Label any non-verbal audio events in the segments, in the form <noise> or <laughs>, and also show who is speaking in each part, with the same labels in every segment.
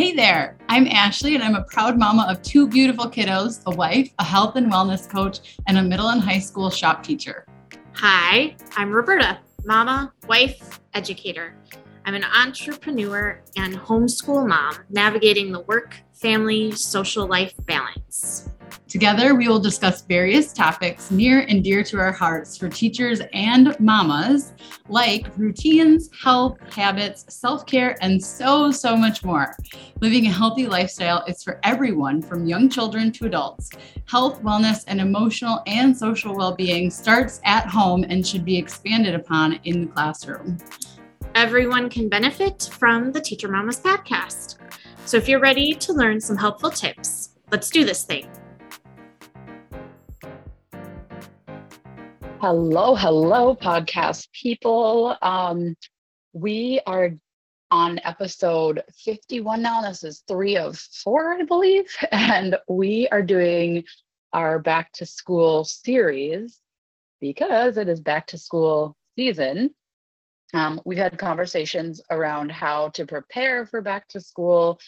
Speaker 1: Hey there, I'm Ashley, and I'm a proud mama of two beautiful kiddos a wife, a health and wellness coach, and a middle and high school shop teacher.
Speaker 2: Hi, I'm Roberta, mama, wife, educator. I'm an entrepreneur and homeschool mom navigating the work, family, social life balance.
Speaker 1: Together, we will discuss various topics near and dear to our hearts for teachers and mamas, like routines, health, habits, self care, and so, so much more. Living a healthy lifestyle is for everyone from young children to adults. Health, wellness, and emotional and social well being starts at home and should be expanded upon in the classroom.
Speaker 2: Everyone can benefit from the Teacher Mamas podcast. So if you're ready to learn some helpful tips, let's do this thing.
Speaker 3: Hello, hello, podcast people. Um, we are on episode 51 now. This is three of four, I believe. <laughs> And we are doing our back to school series because it is back to school season. Um, we've had conversations around how to prepare for back to school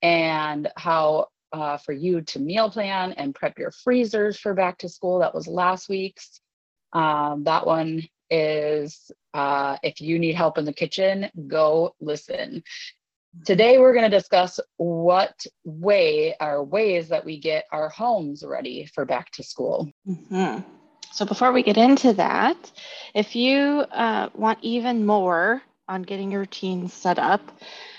Speaker 3: and how uh, for you to meal plan and prep your freezers for back to school. That was last week's. Um, that one is uh, if you need help in the kitchen, go listen. Today, we're going to discuss what way are ways that we get our homes ready for back to school.
Speaker 4: Mm-hmm. So, before we get into that, if you uh, want even more on getting your routines set up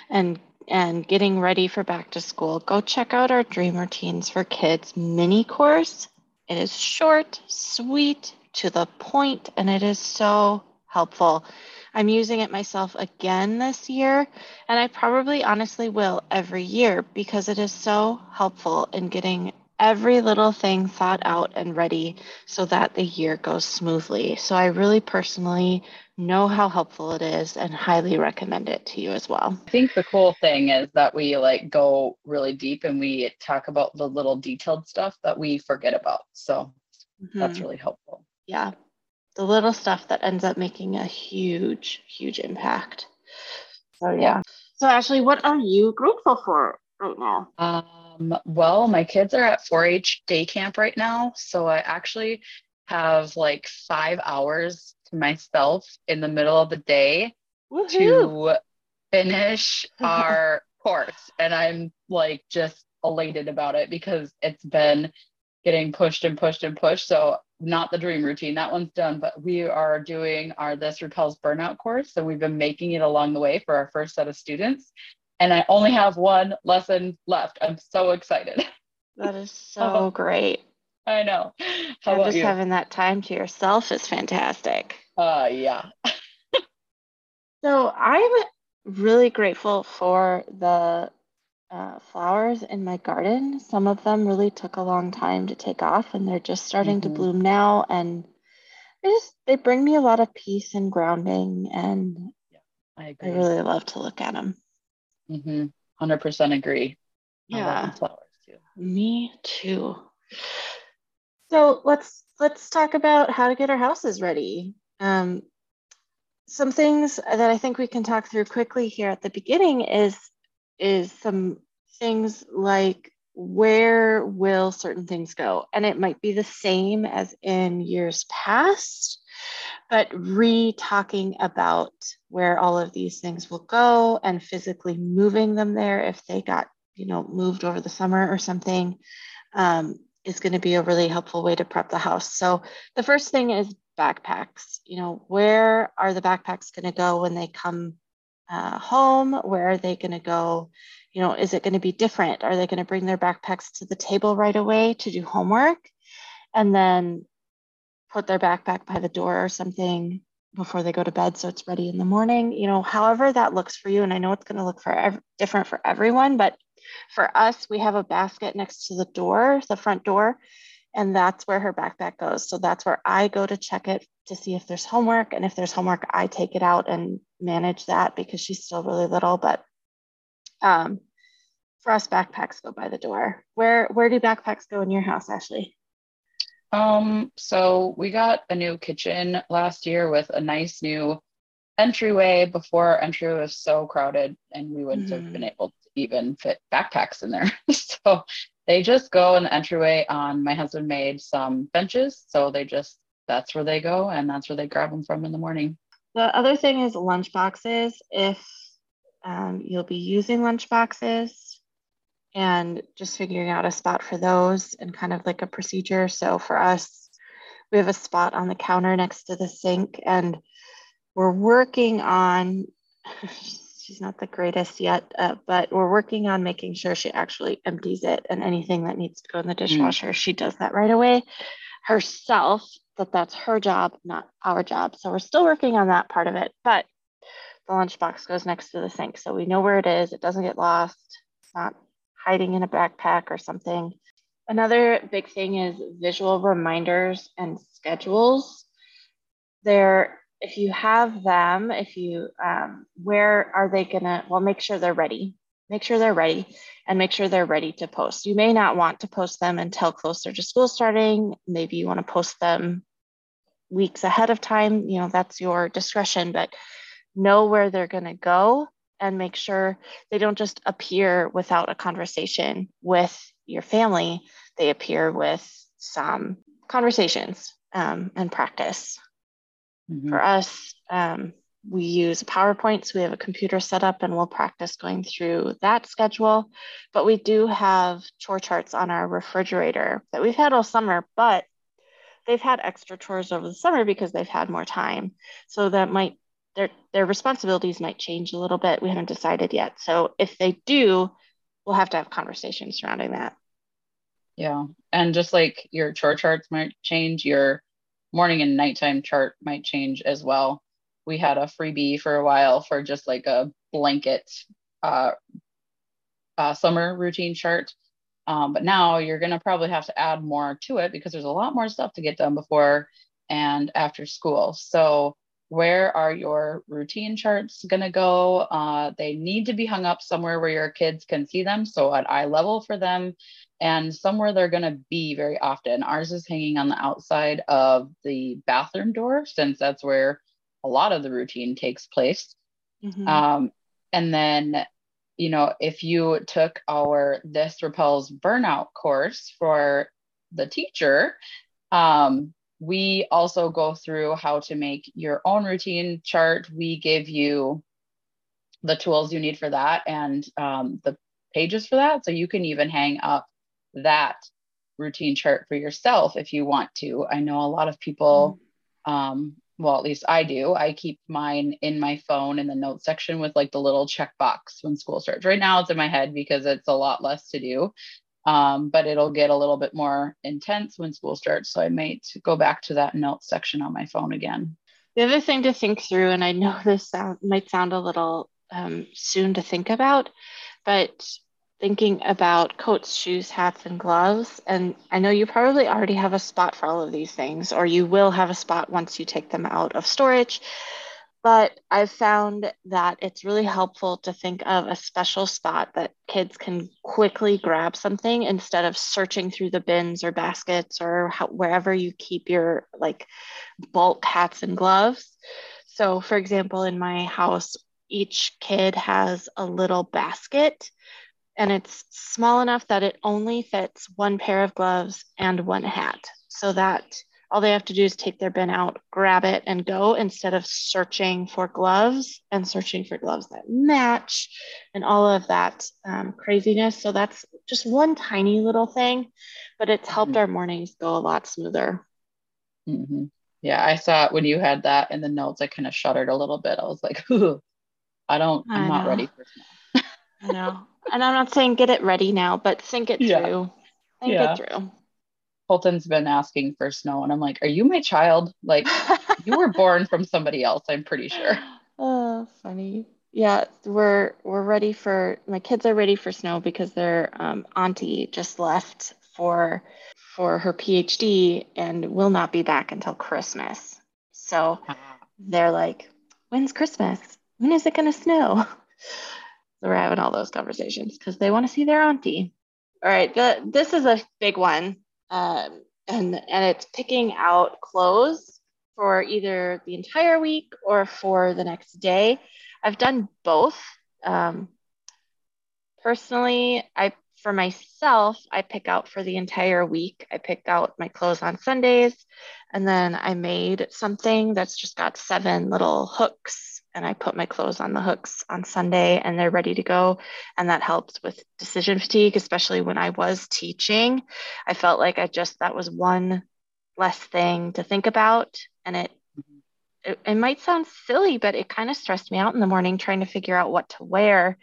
Speaker 4: and and getting ready for back to school, go check out our Dream Routines for Kids mini course. It is short, sweet, to the point, and it is so helpful. I'm using it myself again this year, and I probably honestly will every year because it is so helpful in getting every little thing thought out and ready so that the year goes smoothly. So I really personally know how helpful it is and highly recommend it to you as well.
Speaker 3: I think the cool thing is that we like go really deep and we talk about the little detailed stuff that we forget about. So mm-hmm. that's really helpful
Speaker 4: yeah, the little stuff that ends up making a huge, huge impact. So yeah. So Ashley, what are you grateful for right now?
Speaker 3: Um, well, my kids are at 4-H day camp right now, so I actually have like five hours to myself in the middle of the day Woo-hoo. to finish <laughs> our course, and I'm like just elated about it because it's been getting pushed and pushed and pushed. So not the dream routine. That one's done, but we are doing our This Repels Burnout course. So we've been making it along the way for our first set of students. And I only have one lesson left. I'm so excited.
Speaker 4: That is <laughs> so great.
Speaker 3: I know.
Speaker 4: How just you? having that time to yourself is fantastic.
Speaker 3: Uh yeah. <laughs>
Speaker 4: so I'm really grateful for the uh, flowers in my garden. Some of them really took a long time to take off, and they're just starting mm-hmm. to bloom now. And they just they bring me a lot of peace and grounding, and yeah, I agree. I really love to look at them.
Speaker 3: Mm-hmm. Hundred percent agree.
Speaker 4: Yeah, flowers too. Me too. So let's let's talk about how to get our houses ready. Um, some things that I think we can talk through quickly here at the beginning is is some things like where will certain things go? And it might be the same as in years past, but re talking about where all of these things will go and physically moving them there if they got, you know, moved over the summer or something um, is going to be a really helpful way to prep the house. So the first thing is backpacks. You know, where are the backpacks going to go when they come uh, home? Where are they going to go? You know, is it going to be different? Are they going to bring their backpacks to the table right away to do homework and then put their backpack by the door or something before they go to bed so it's ready in the morning? You know, however that looks for you. And I know it's going to look for ev- different for everyone, but for us, we have a basket next to the door, the front door, and that's where her backpack goes. So that's where I go to check it to see if there's homework. And if there's homework, I take it out and manage that because she's still really little. But um, for us, backpacks go by the door. Where where do backpacks go in your house, Ashley?
Speaker 3: Um, so we got a new kitchen last year with a nice new entryway before our entryway was so crowded and we wouldn't mm-hmm. have been able to even fit backpacks in there. <laughs> so they just go in the entryway on my husband made some benches. So they just that's where they go and that's where they grab them from in the morning.
Speaker 4: The other thing is lunch boxes. If um, you'll be using lunch boxes and just figuring out a spot for those and kind of like a procedure. So for us, we have a spot on the counter next to the sink and we're working on <laughs> she's not the greatest yet uh, but we're working on making sure she actually empties it and anything that needs to go in the mm. dishwasher mm. she does that right away herself that that's her job not our job. So we're still working on that part of it but the lunchbox goes next to the sink. So we know where it is. It doesn't get lost. It's not hiding in a backpack or something. Another big thing is visual reminders and schedules. There if you have them, if you, um, where are they gonna, well, make sure they're ready. Make sure they're ready and make sure they're ready to post. You may not want to post them until closer to school starting. Maybe you want to post them weeks ahead of time. You know, that's your discretion, but know where they're going to go and make sure they don't just appear without a conversation with your family. They appear with some conversations um, and practice. Mm-hmm. For us, um, we use PowerPoint, so we have a computer set up and we'll practice going through that schedule. But we do have chore charts on our refrigerator that we've had all summer, but they've had extra chores over the summer because they've had more time. So that might their their responsibilities might change a little bit. We haven't decided yet. So if they do, we'll have to have conversations surrounding that.
Speaker 3: Yeah. And just like your chore charts might change, your morning and nighttime chart might change as well. We had a freebie for a while for just like a blanket uh, uh, summer routine chart. Um, but now you're going to probably have to add more to it because there's a lot more stuff to get done before and after school. So, where are your routine charts going to go? Uh, they need to be hung up somewhere where your kids can see them. So, at eye level for them, and somewhere they're going to be very often. Ours is hanging on the outside of the bathroom door, since that's where a lot of the routine takes place. Mm-hmm. Um, and then, you know, if you took our This Repels Burnout course for the teacher, um, we also go through how to make your own routine chart. We give you the tools you need for that and um, the pages for that. So you can even hang up that routine chart for yourself if you want to. I know a lot of people, um, well, at least I do. I keep mine in my phone in the notes section with like the little checkbox when school starts. Right now, it's in my head because it's a lot less to do, um, but it'll get a little bit more intense when school starts. So I might go back to that notes section on my phone again.
Speaker 4: The other thing to think through, and I know this sound, might sound a little um, soon to think about, but thinking about coats, shoes, hats, and gloves. And I know you probably already have a spot for all of these things, or you will have a spot once you take them out of storage. But I've found that it's really helpful to think of a special spot that kids can quickly grab something instead of searching through the bins or baskets or how, wherever you keep your like bulk hats and gloves. So, for example, in my house, each kid has a little basket and it's small enough that it only fits one pair of gloves and one hat so that all they have to do is take their bin out, grab it, and go instead of searching for gloves and searching for gloves that match and all of that um, craziness. So that's just one tiny little thing, but it's helped mm-hmm. our mornings go a lot smoother.
Speaker 3: Mm-hmm. Yeah, I saw it when you had that in the notes. I kind of shuddered a little bit. I was like, <laughs> Ooh, I don't, I'm I not ready for
Speaker 4: snow. <laughs> I know and I'm not saying get it ready now, but think it yeah. through. Think yeah. it through.
Speaker 3: Colton's been asking for snow, and I'm like, "Are you my child? Like, <laughs> you were born from somebody else. I'm pretty sure."
Speaker 4: Oh, funny. Yeah, we're we're ready for my kids are ready for snow because their um, auntie just left for for her PhD and will not be back until Christmas. So ah. they're like, "When's Christmas? When is it going to snow?" So we're having all those conversations because they want to see their auntie. All right, the, this is a big one, um, and and it's picking out clothes for either the entire week or for the next day. I've done both. Um, personally, I for myself, I pick out for the entire week. I pick out my clothes on Sundays, and then I made something that's just got seven little hooks, and I put my clothes on the hooks on Sunday, and they're ready to go. And that helps with decision fatigue, especially when I was teaching. I felt like I just that was one less thing to think about, and it it, it might sound silly, but it kind of stressed me out in the morning trying to figure out what to wear.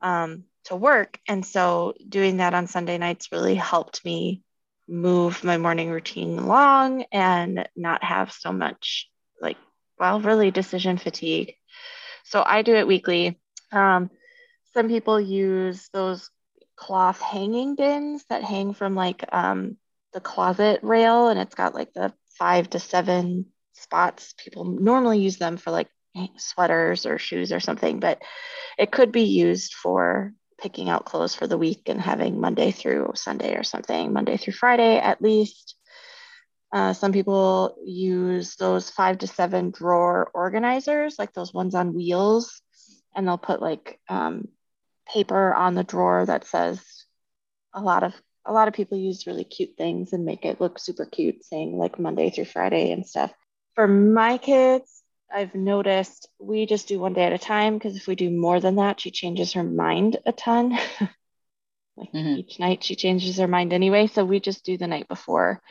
Speaker 4: Um, to work. And so doing that on Sunday nights really helped me move my morning routine along and not have so much like, well, really decision fatigue. So I do it weekly. Um, some people use those cloth hanging bins that hang from like um, the closet rail and it's got like the five to seven spots. People normally use them for like sweaters or shoes or something, but it could be used for picking out clothes for the week and having Monday through Sunday or something, Monday through Friday at least. Uh, some people use those five to seven drawer organizers, like those ones on wheels, and they'll put like um, paper on the drawer that says a lot of a lot of people use really cute things and make it look super cute, saying like Monday through Friday and stuff. For my kids, I've noticed we just do one day at a time because if we do more than that, she changes her mind a ton. <laughs> like mm-hmm. each night, she changes her mind anyway. So we just do the night before.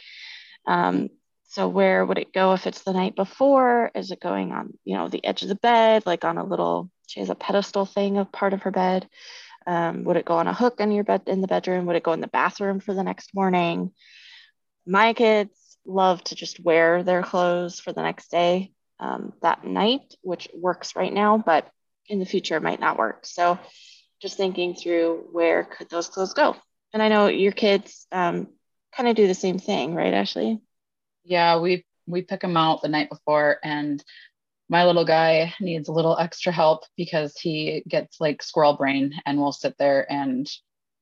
Speaker 4: Um, so where would it go if it's the night before? Is it going on, you know, the edge of the bed, like on a little? She has a pedestal thing of part of her bed. Um, would it go on a hook in your bed in the bedroom? Would it go in the bathroom for the next morning? My kids love to just wear their clothes for the next day um, that night, which works right now, but in the future it might not work. So just thinking through where could those clothes go. And I know your kids um, kind of do the same thing, right, Ashley?
Speaker 3: Yeah, we we pick them out the night before, and my little guy needs a little extra help because he gets like squirrel brain and we'll sit there and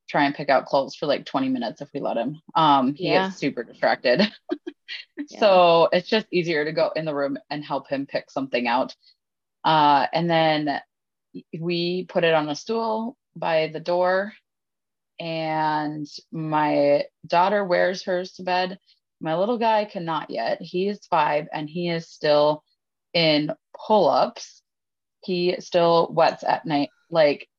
Speaker 3: try and pick out clothes for like 20 minutes if we let him. Um, he yeah. gets super distracted. <laughs> yeah. So it's just easier to go in the room and help him pick something out. Uh, and then we put it on a stool by the door. And my daughter wears hers to bed. My little guy cannot yet. He is five and he is still in pull ups. He still wets at night. Like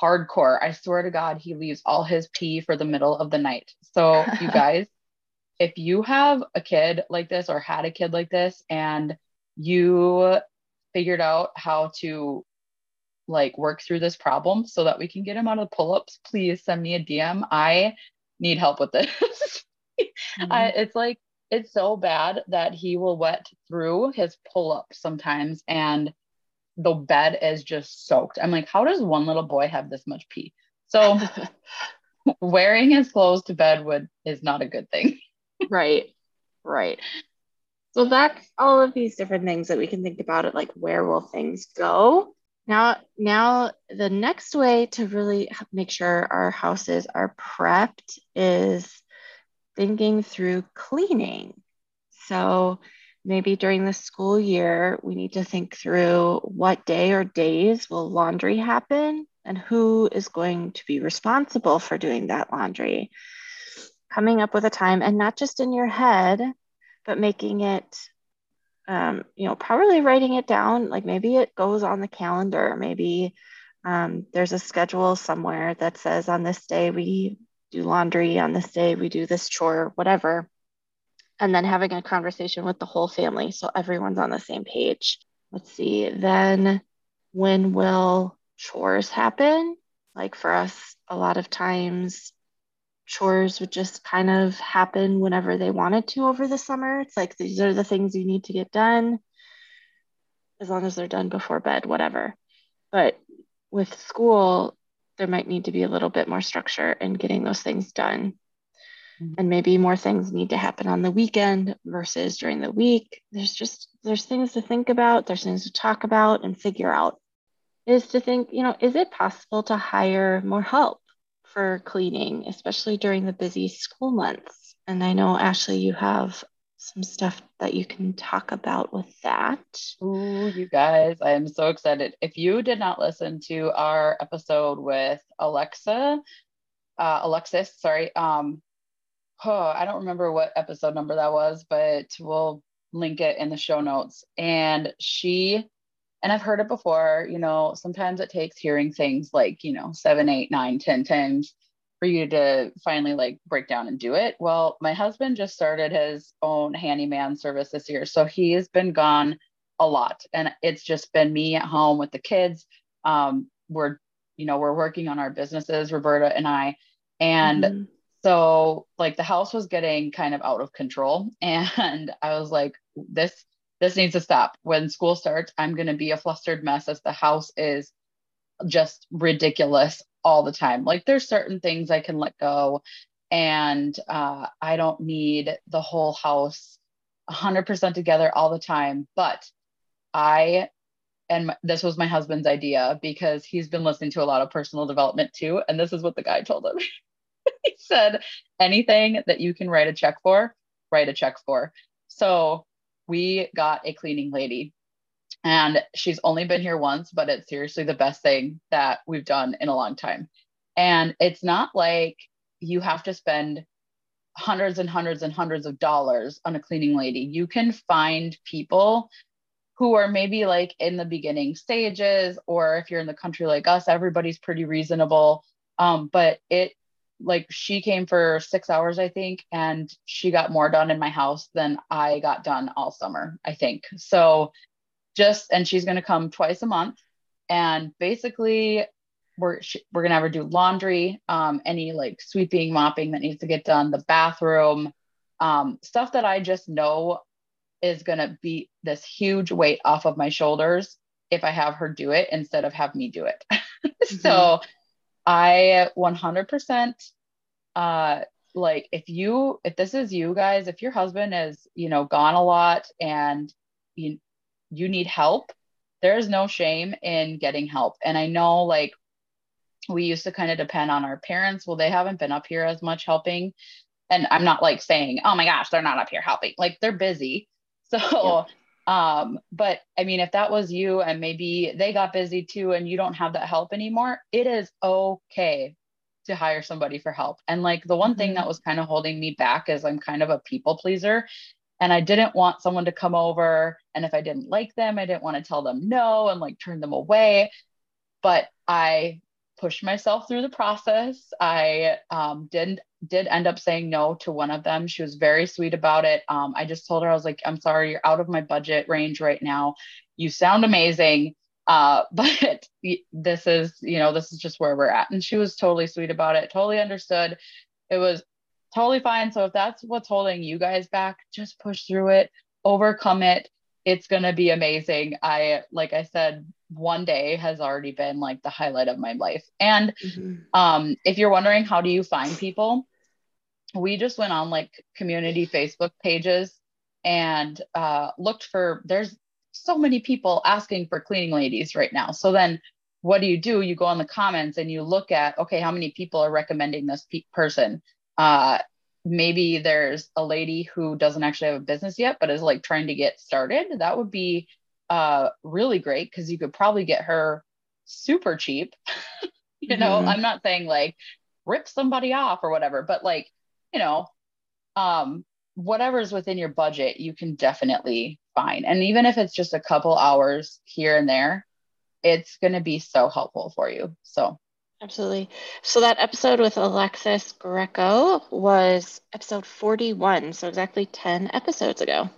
Speaker 3: hardcore. I swear to God, he leaves all his pee for the middle of the night. So, you <laughs> guys, if you have a kid like this or had a kid like this and you figured out how to like work through this problem so that we can get him out of the pull-ups, please send me a DM. I need help with this. <laughs> mm-hmm. I, it's like it's so bad that he will wet through his pull-ups sometimes and the bed is just soaked. I'm like, how does one little boy have this much pee? So <laughs> wearing his clothes to bed would is not a good thing. <laughs>
Speaker 4: right. Right. So that's all of these different things that we can think about it like where will things go? Now now the next way to really make sure our houses are prepped is thinking through cleaning. So maybe during the school year, we need to think through what day or days will laundry happen and who is going to be responsible for doing that laundry. Coming up with a time and not just in your head, but making it, um, you know, probably writing it down. Like maybe it goes on the calendar. Maybe um, there's a schedule somewhere that says on this day we do laundry, on this day we do this chore, whatever and then having a conversation with the whole family so everyone's on the same page. Let's see, then when will chores happen? Like for us, a lot of times chores would just kind of happen whenever they wanted to over the summer. It's like these are the things you need to get done as long as they're done before bed, whatever. But with school, there might need to be a little bit more structure in getting those things done mm-hmm. and maybe more things need to happen on the weekend versus during the week there's just there's things to think about there's things to talk about and figure out is to think you know is it possible to hire more help for cleaning especially during the busy school months and i know ashley you have some stuff that you can talk about with that.
Speaker 3: Ooh, you guys, I am so excited. If you did not listen to our episode with Alexa, uh, Alexis, sorry, um, oh, I don't remember what episode number that was, but we'll link it in the show notes. And she, and I've heard it before, you know, sometimes it takes hearing things like, you know, seven, eight, nine, ten times for you to finally like break down and do it. Well, my husband just started his own handyman service this year. So he's been gone a lot and it's just been me at home with the kids. Um, we're, you know, we're working on our businesses, Roberta and I. And mm-hmm. so like the house was getting kind of out of control. <laughs> And I was like, this, this needs to stop. When school starts, I'm going to be a flustered mess as the house is just ridiculous all the time. Like there's certain things I can let go and uh, I don't need the whole house 100% together all the time. But I, and this was my husband's idea because he's been listening to a lot of personal development too. And this is what the guy told him. <laughs> he said, anything that you can write a check for, write a check for. So we got a cleaning lady and she's only been here once, but it's seriously the best thing that we've done in a long time. And it's not like you have to spend hundreds and hundreds and hundreds of dollars on a cleaning lady. You can find people who are maybe like in the beginning stages, or if you're in the country like us, everybody's pretty reasonable. Um, but it like she came for six hours, I think, and she got more done in my house than I got done all summer, I think. So just and she's going to come twice a month and basically we're we're going to have her do laundry um, any like sweeping mopping that needs to get done the bathroom um, stuff that i just know is going to be this huge weight off of my shoulders if i have her do it instead of have me do it <laughs> mm-hmm. so i 100% uh like if you if this is you guys if your husband is you know gone a lot and you you need help, there is no shame in getting help. And I know like we used to kind of depend on our parents. Well, they haven't been up here as much helping. And I'm not like saying, oh my gosh, they're not up here helping. Like they're busy. So, yeah. Um, but I mean, if that was you and maybe they got busy too and you don't have that help anymore, it is okay to hire somebody for help. And like the one mm-hmm. thing that was kind of holding me back is I'm kind of a people pleaser and I didn't want someone to come over. And if I didn't like them, I didn't want to tell them no and like turn them away. But I pushed myself through the process. I um, did did end up saying no to one of them. She was very sweet about it. Um, I just told her I was like, "I'm sorry, you're out of my budget range right now. You sound amazing, uh, <laughs> but this is, you know, this is just where we're at." And she was totally sweet about it. Totally understood. It was totally fine. So if that's what's holding you guys back, just push through it, overcome it. It's going to be amazing. I, like I said, one day has already been like the highlight of my life. And mm-hmm. um, if you're wondering, how do you find people? We just went on like community Facebook pages and uh, looked for, there's so many people asking for cleaning ladies right now. So then what do you do? You go on the comments and you look at, okay, how many people are recommending this pe- person? uh, maybe there's a lady who doesn't actually have a business yet but is like trying to get started that would be uh, really great because you could probably get her super cheap <laughs> you know mm-hmm. i'm not saying like rip somebody off or whatever but like you know um whatever's within your budget you can definitely find and even if it's just a couple hours here and there it's going to be so helpful for you so
Speaker 4: Absolutely. So that episode with Alexis Greco was episode 41, so exactly 10 episodes ago.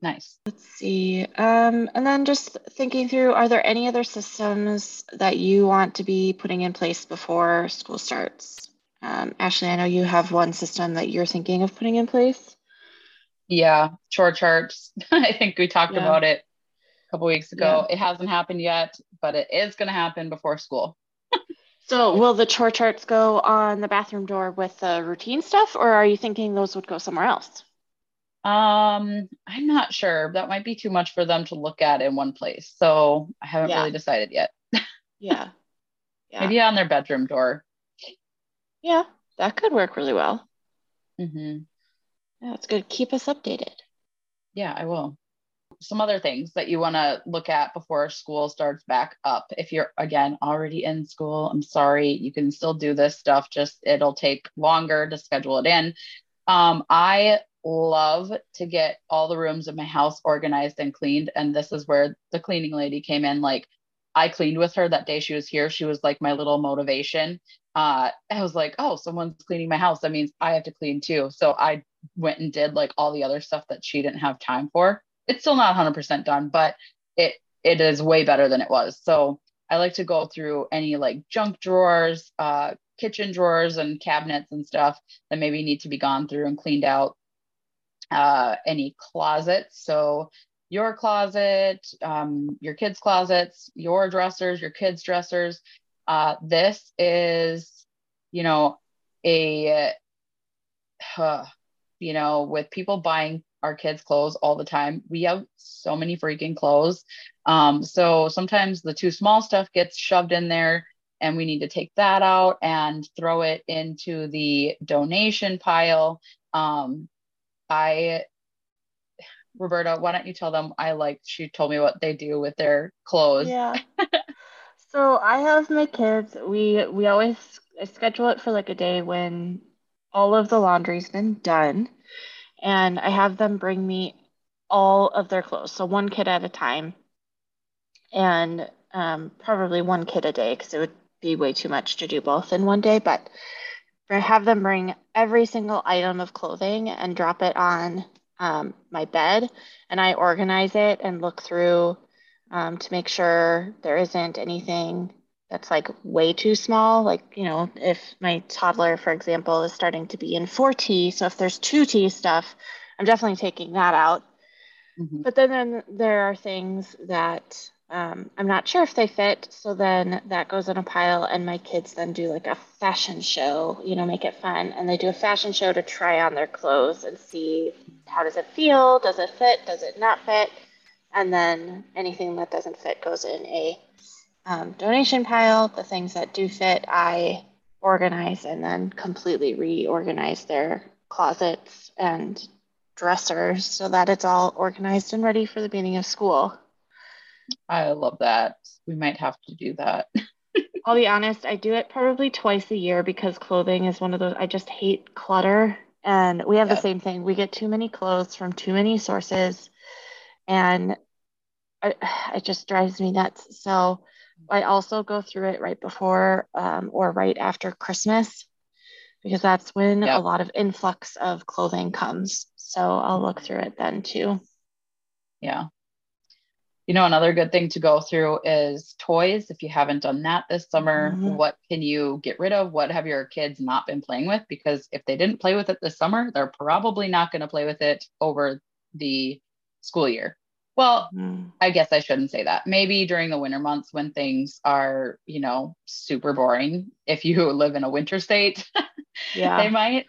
Speaker 3: Nice.
Speaker 4: Let's see. Um, and then just thinking through, are there any other systems that you want to be putting in place before school starts? Um, Ashley, I know you have one system that you're thinking of putting in place.
Speaker 3: Yeah, chore charts. <laughs> I think we talked yeah. about it a couple weeks ago. Yeah. It hasn't happened yet, but it is going to happen before school. <laughs>
Speaker 4: So will the chore charts go on the bathroom door with the routine stuff, or are you thinking those would go somewhere else?
Speaker 3: Um, I'm not sure. That might be too much for them to look at in one place. So I haven't yeah. really decided yet. <laughs>
Speaker 4: yeah.
Speaker 3: yeah. Maybe on their bedroom door.
Speaker 4: Yeah, that could work really well.
Speaker 3: Mm-hmm.
Speaker 4: Yeah, it's good. Keep us updated.
Speaker 3: Yeah, I will. Some other things that you want to look at before school starts back up. If you're again already in school, I'm sorry, you can still do this stuff, just it'll take longer to schedule it in. Um, I love to get all the rooms in my house organized and cleaned. And this is where the cleaning lady came in. Like, I cleaned with her that day she was here. She was like my little motivation. Uh, I was like, oh, someone's cleaning my house. That means I have to clean too. So I went and did like all the other stuff that she didn't have time for. It's still not 100% done, but it it is way better than it was. So I like to go through any like junk drawers, uh, kitchen drawers and cabinets and stuff that maybe need to be gone through and cleaned out. Uh, any closets. So your closet, um, your kids' closets, your dressers, your kids' dressers. Uh, this is, you know, a, uh, you know, with people buying our kids' clothes all the time, we have so many freaking clothes. Um, so sometimes the too small stuff gets shoved in there and we need to take that out and throw it into the donation pile. Um, I, Roberta, why don't you tell them? I like, she told me what they do with their clothes.
Speaker 4: Yeah. <laughs> so I have my kids, we, we always schedule it for like a day when all of the laundry's been done. And I have them bring me all of their clothes. So one kid at a time. And um, probably one kid a day because it would be way too much to do both in one day. But I have them bring every single item of clothing and drop it on um, my bed, and I organize it and look through um, to make sure there isn't anything that's like way too small. Like, you know, if my toddler, for example, is starting to be in 4T, so if there's 2T stuff, I'm definitely taking that out. Mm-hmm. But then, then there are things that um, I'm not sure if they fit. So then that goes in a pile, and my kids then do like a fashion show, you know, make it fun. And they do a fashion show to try on their clothes and see how does it feel? Does it fit? Does it not fit? And then anything that doesn't fit goes in a um, donation pile. The things that do fit, I organize and then completely reorganize their closets and dressers so that it's all organized and ready for the beginning of school.
Speaker 3: I love that. We might have to do that. <laughs>
Speaker 4: I'll be honest, I do it probably twice a year because clothing is one of those I just hate clutter. And we have the same thing. We get too many clothes from too many sources and I, <sighs> it just drives me nuts. So I also go through it right before um, or right after Christmas because that's when yep. a lot of influx of clothing comes. So I'll look through it then too.
Speaker 3: Yeah you know another good thing to go through is toys if you haven't done that this summer mm-hmm. what can you get rid of what have your kids not been playing with because if they didn't play with it this summer they're probably not going to play with it over the school year well mm. i guess i shouldn't say that maybe during the winter months when things are you know super boring if you <laughs> live in a winter state <laughs> yeah they might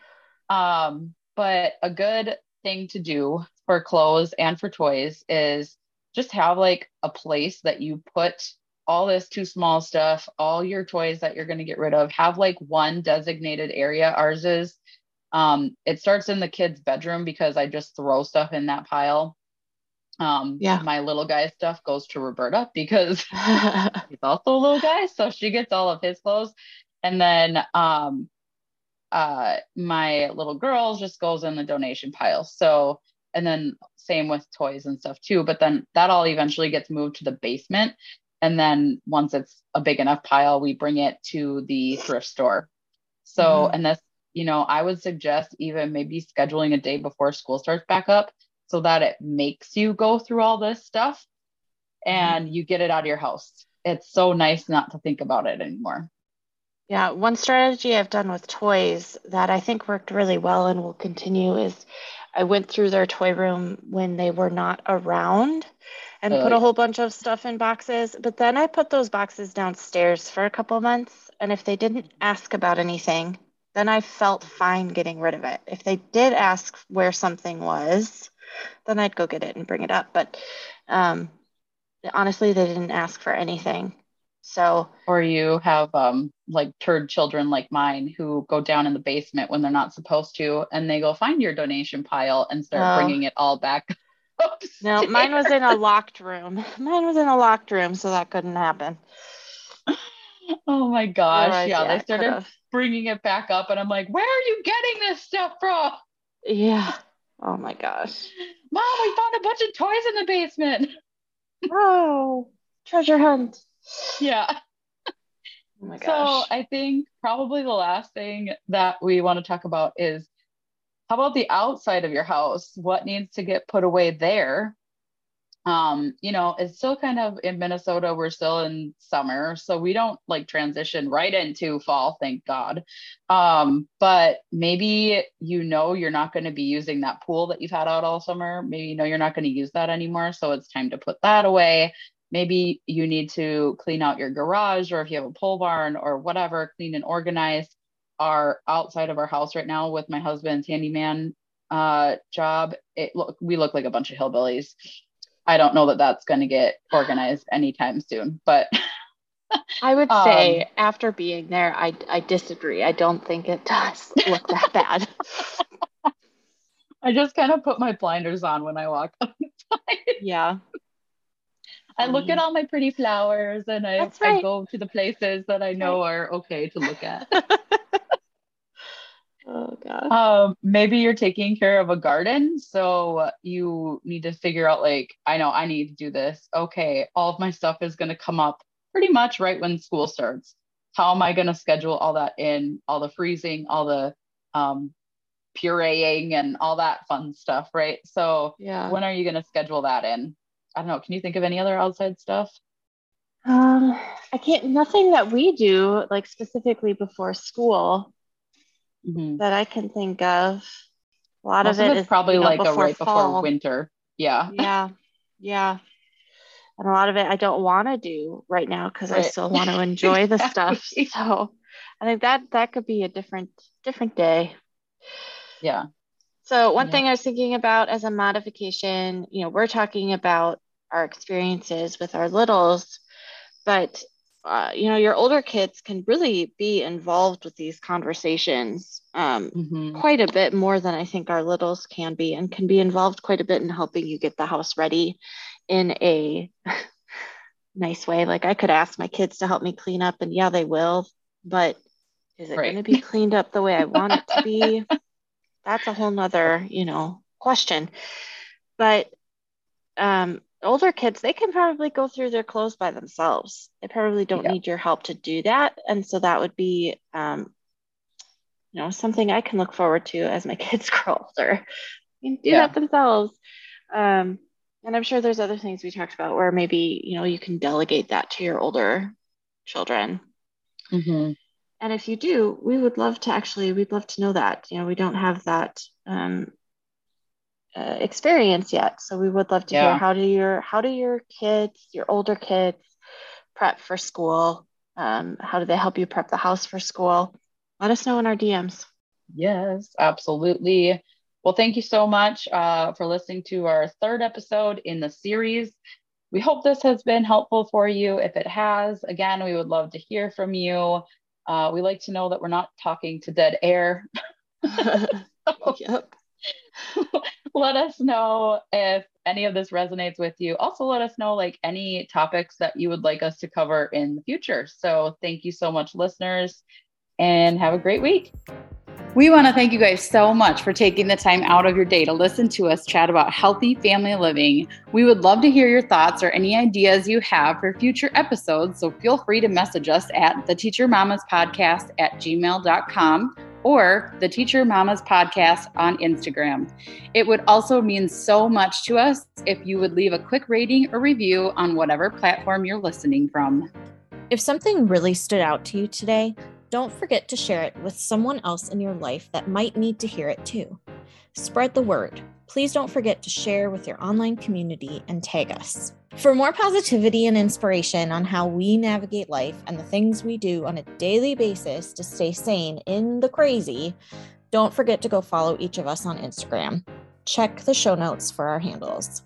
Speaker 3: um but a good thing to do for clothes and for toys is just have like a place that you put all this too small stuff, all your toys that you're going to get rid of, have like one designated area. Ours is, um, it starts in the kids' bedroom because I just throw stuff in that pile. Um, yeah. My little guy stuff goes to Roberta because <laughs> <laughs> he's also a little guy, so she gets all of his clothes. And then um, uh, my little girls just goes in the donation pile. So and then same with toys and stuff too but then that all eventually gets moved to the basement and then once it's a big enough pile we bring it to the thrift store so mm-hmm. and this you know i would suggest even maybe scheduling a day before school starts back up so that it makes you go through all this stuff and mm-hmm. you get it out of your house it's so nice not to think about it anymore
Speaker 4: yeah, one strategy I've done with toys that I think worked really well and will continue is I went through their toy room when they were not around and put a whole bunch of stuff in boxes. But then I put those boxes downstairs for a couple months. And if they didn't ask about anything, then I felt fine getting rid of it. If they did ask where something was, then I'd go get it and bring it up. But um, honestly, they didn't ask for anything. So,
Speaker 3: or you have um, like turd children like mine who go down in the basement when they're not supposed to, and they go find your donation pile and start bringing it all back. <laughs> Oops.
Speaker 4: No, mine was in a locked room. <laughs> Mine was in a locked room, so that couldn't happen. <laughs>
Speaker 3: Oh my gosh.
Speaker 4: Otherwise,
Speaker 3: yeah, they started
Speaker 4: could've.
Speaker 3: bringing it back up, and I'm like, where are you getting this stuff from?
Speaker 4: Yeah. Oh my gosh.
Speaker 3: Mom, we found a bunch of toys in the basement. <laughs>
Speaker 4: Oh, treasure hunt.
Speaker 3: Yeah.
Speaker 4: Oh my gosh. So.
Speaker 3: I think probably the last thing that we want to talk about is how about the outside of your house? What needs to get put away there? Um, you know, it's still kind of in Minnesota, we're still in summer, so we don't like transition right into fall, thank God. Um, but maybe you know you're not going to be using that pool that you've had out all summer. Maybe you know you're not going to use that anymore, so it's time to put that away maybe you need to clean out your garage or if you have a pole barn or whatever clean and organize our outside of our house right now with my husband's handyman uh job it look we look like a bunch of hillbillies i don't know that that's going to get organized anytime soon but <laughs>
Speaker 4: I would say
Speaker 3: um,
Speaker 4: after being there, I I disagree. I don't think it does <laughs> look that bad. <laughs>
Speaker 3: i just kind of put my blinders on when i walk outside
Speaker 4: yeah.
Speaker 3: i look at all my pretty flowers and i,
Speaker 4: That's
Speaker 3: I go to the places that i know are okay to look at
Speaker 4: Oh god.
Speaker 3: Um, maybe you're taking care of a garden, so you need to figure out like, I know I need to do this. Okay, all of my stuff is going to come up pretty much right when school starts. How am I going to schedule all that in, all the freezing, all the um, pureeing, and all that fun stuff, right? So
Speaker 4: Yeah.
Speaker 3: when are you going to schedule that in? I don't know. Can you think of any other outside stuff?
Speaker 4: Um, I can't. Nothing that we do like specifically before school
Speaker 3: Mhm.
Speaker 4: that I can think of. A lot
Speaker 3: Most
Speaker 4: of
Speaker 3: it's probably
Speaker 4: you know,
Speaker 3: like a
Speaker 4: before
Speaker 3: right before winter. Yeah.
Speaker 4: Yeah. Yeah. And a lot of it I don't want to do right now because I still want to <laughs> enjoy the stuff. So I think that that could be a different different day.
Speaker 3: Yeah.
Speaker 4: So one
Speaker 3: Yeah.
Speaker 4: thing I was thinking about as a modification, you know, we're talking about our experiences with our littles, but uh, you know, your older kids can really be involved with these conversations um,
Speaker 3: Mhm.
Speaker 4: quite a bit more than I think our littles can be, and can be involved quite a bit in helping you get the house ready in a <laughs> nice way. Like I could ask my kids to help me clean up, and yeah, they will, but is it
Speaker 3: Right.
Speaker 4: going to be cleaned up the way I want it to be? <laughs> That's a whole nother, you know, question. But um, older kids, they can probably go through their clothes by themselves. They probably don't
Speaker 3: Yeah.
Speaker 4: need your help to do that. And so that would be, um, you know, something I can look forward to as my <laughs> kids grow older. Do
Speaker 3: Yeah.
Speaker 4: that themselves. Um, and I'm sure there's other things we talked about where maybe, you know, you can delegate that to your older children.
Speaker 3: Mhm.
Speaker 4: And if you do, we would love to actually, we'd love to know that. You know, we don't have that um, uh, experience yet, so we would love to
Speaker 3: Yeah.
Speaker 4: hear how do your how do your kids, your older kids, prep for school? Um, how do they help you prep the house for school? Let us know in our DMs.
Speaker 3: Yes, absolutely. Well, thank you so much uh, for listening to our third episode in the series. We hope this has been helpful for you. If it has, again, we would love to hear from you. Uh, we like to know that we're not talking to dead air. <laughs> <laughs>
Speaker 4: yep. <laughs>
Speaker 3: let us know if any of this resonates with you. Also, let us know like any topics that you would like us to cover in the future. So, thank you so much, listeners, and have a great week. We want to thank you guys so much for taking the time out of your day to listen to us chat about healthy family living. We would love to hear your thoughts or any ideas you have for future episodes. So feel free to message us at the Teacher Mamas Podcast at gmail.com or the Teacher Mamas Podcast on Instagram. It would also mean so much to us if you would leave a quick rating or review on whatever platform you're listening from.
Speaker 2: If something really stood out to you today, don't forget to share it with someone else in your life that might need to hear it too. Spread the word. Please don't forget to share with your online community and tag us. For more positivity and inspiration on how we navigate life and the things we do on a daily basis to stay sane in the crazy, don't forget to go follow each of us on Instagram. Check the show notes for our handles.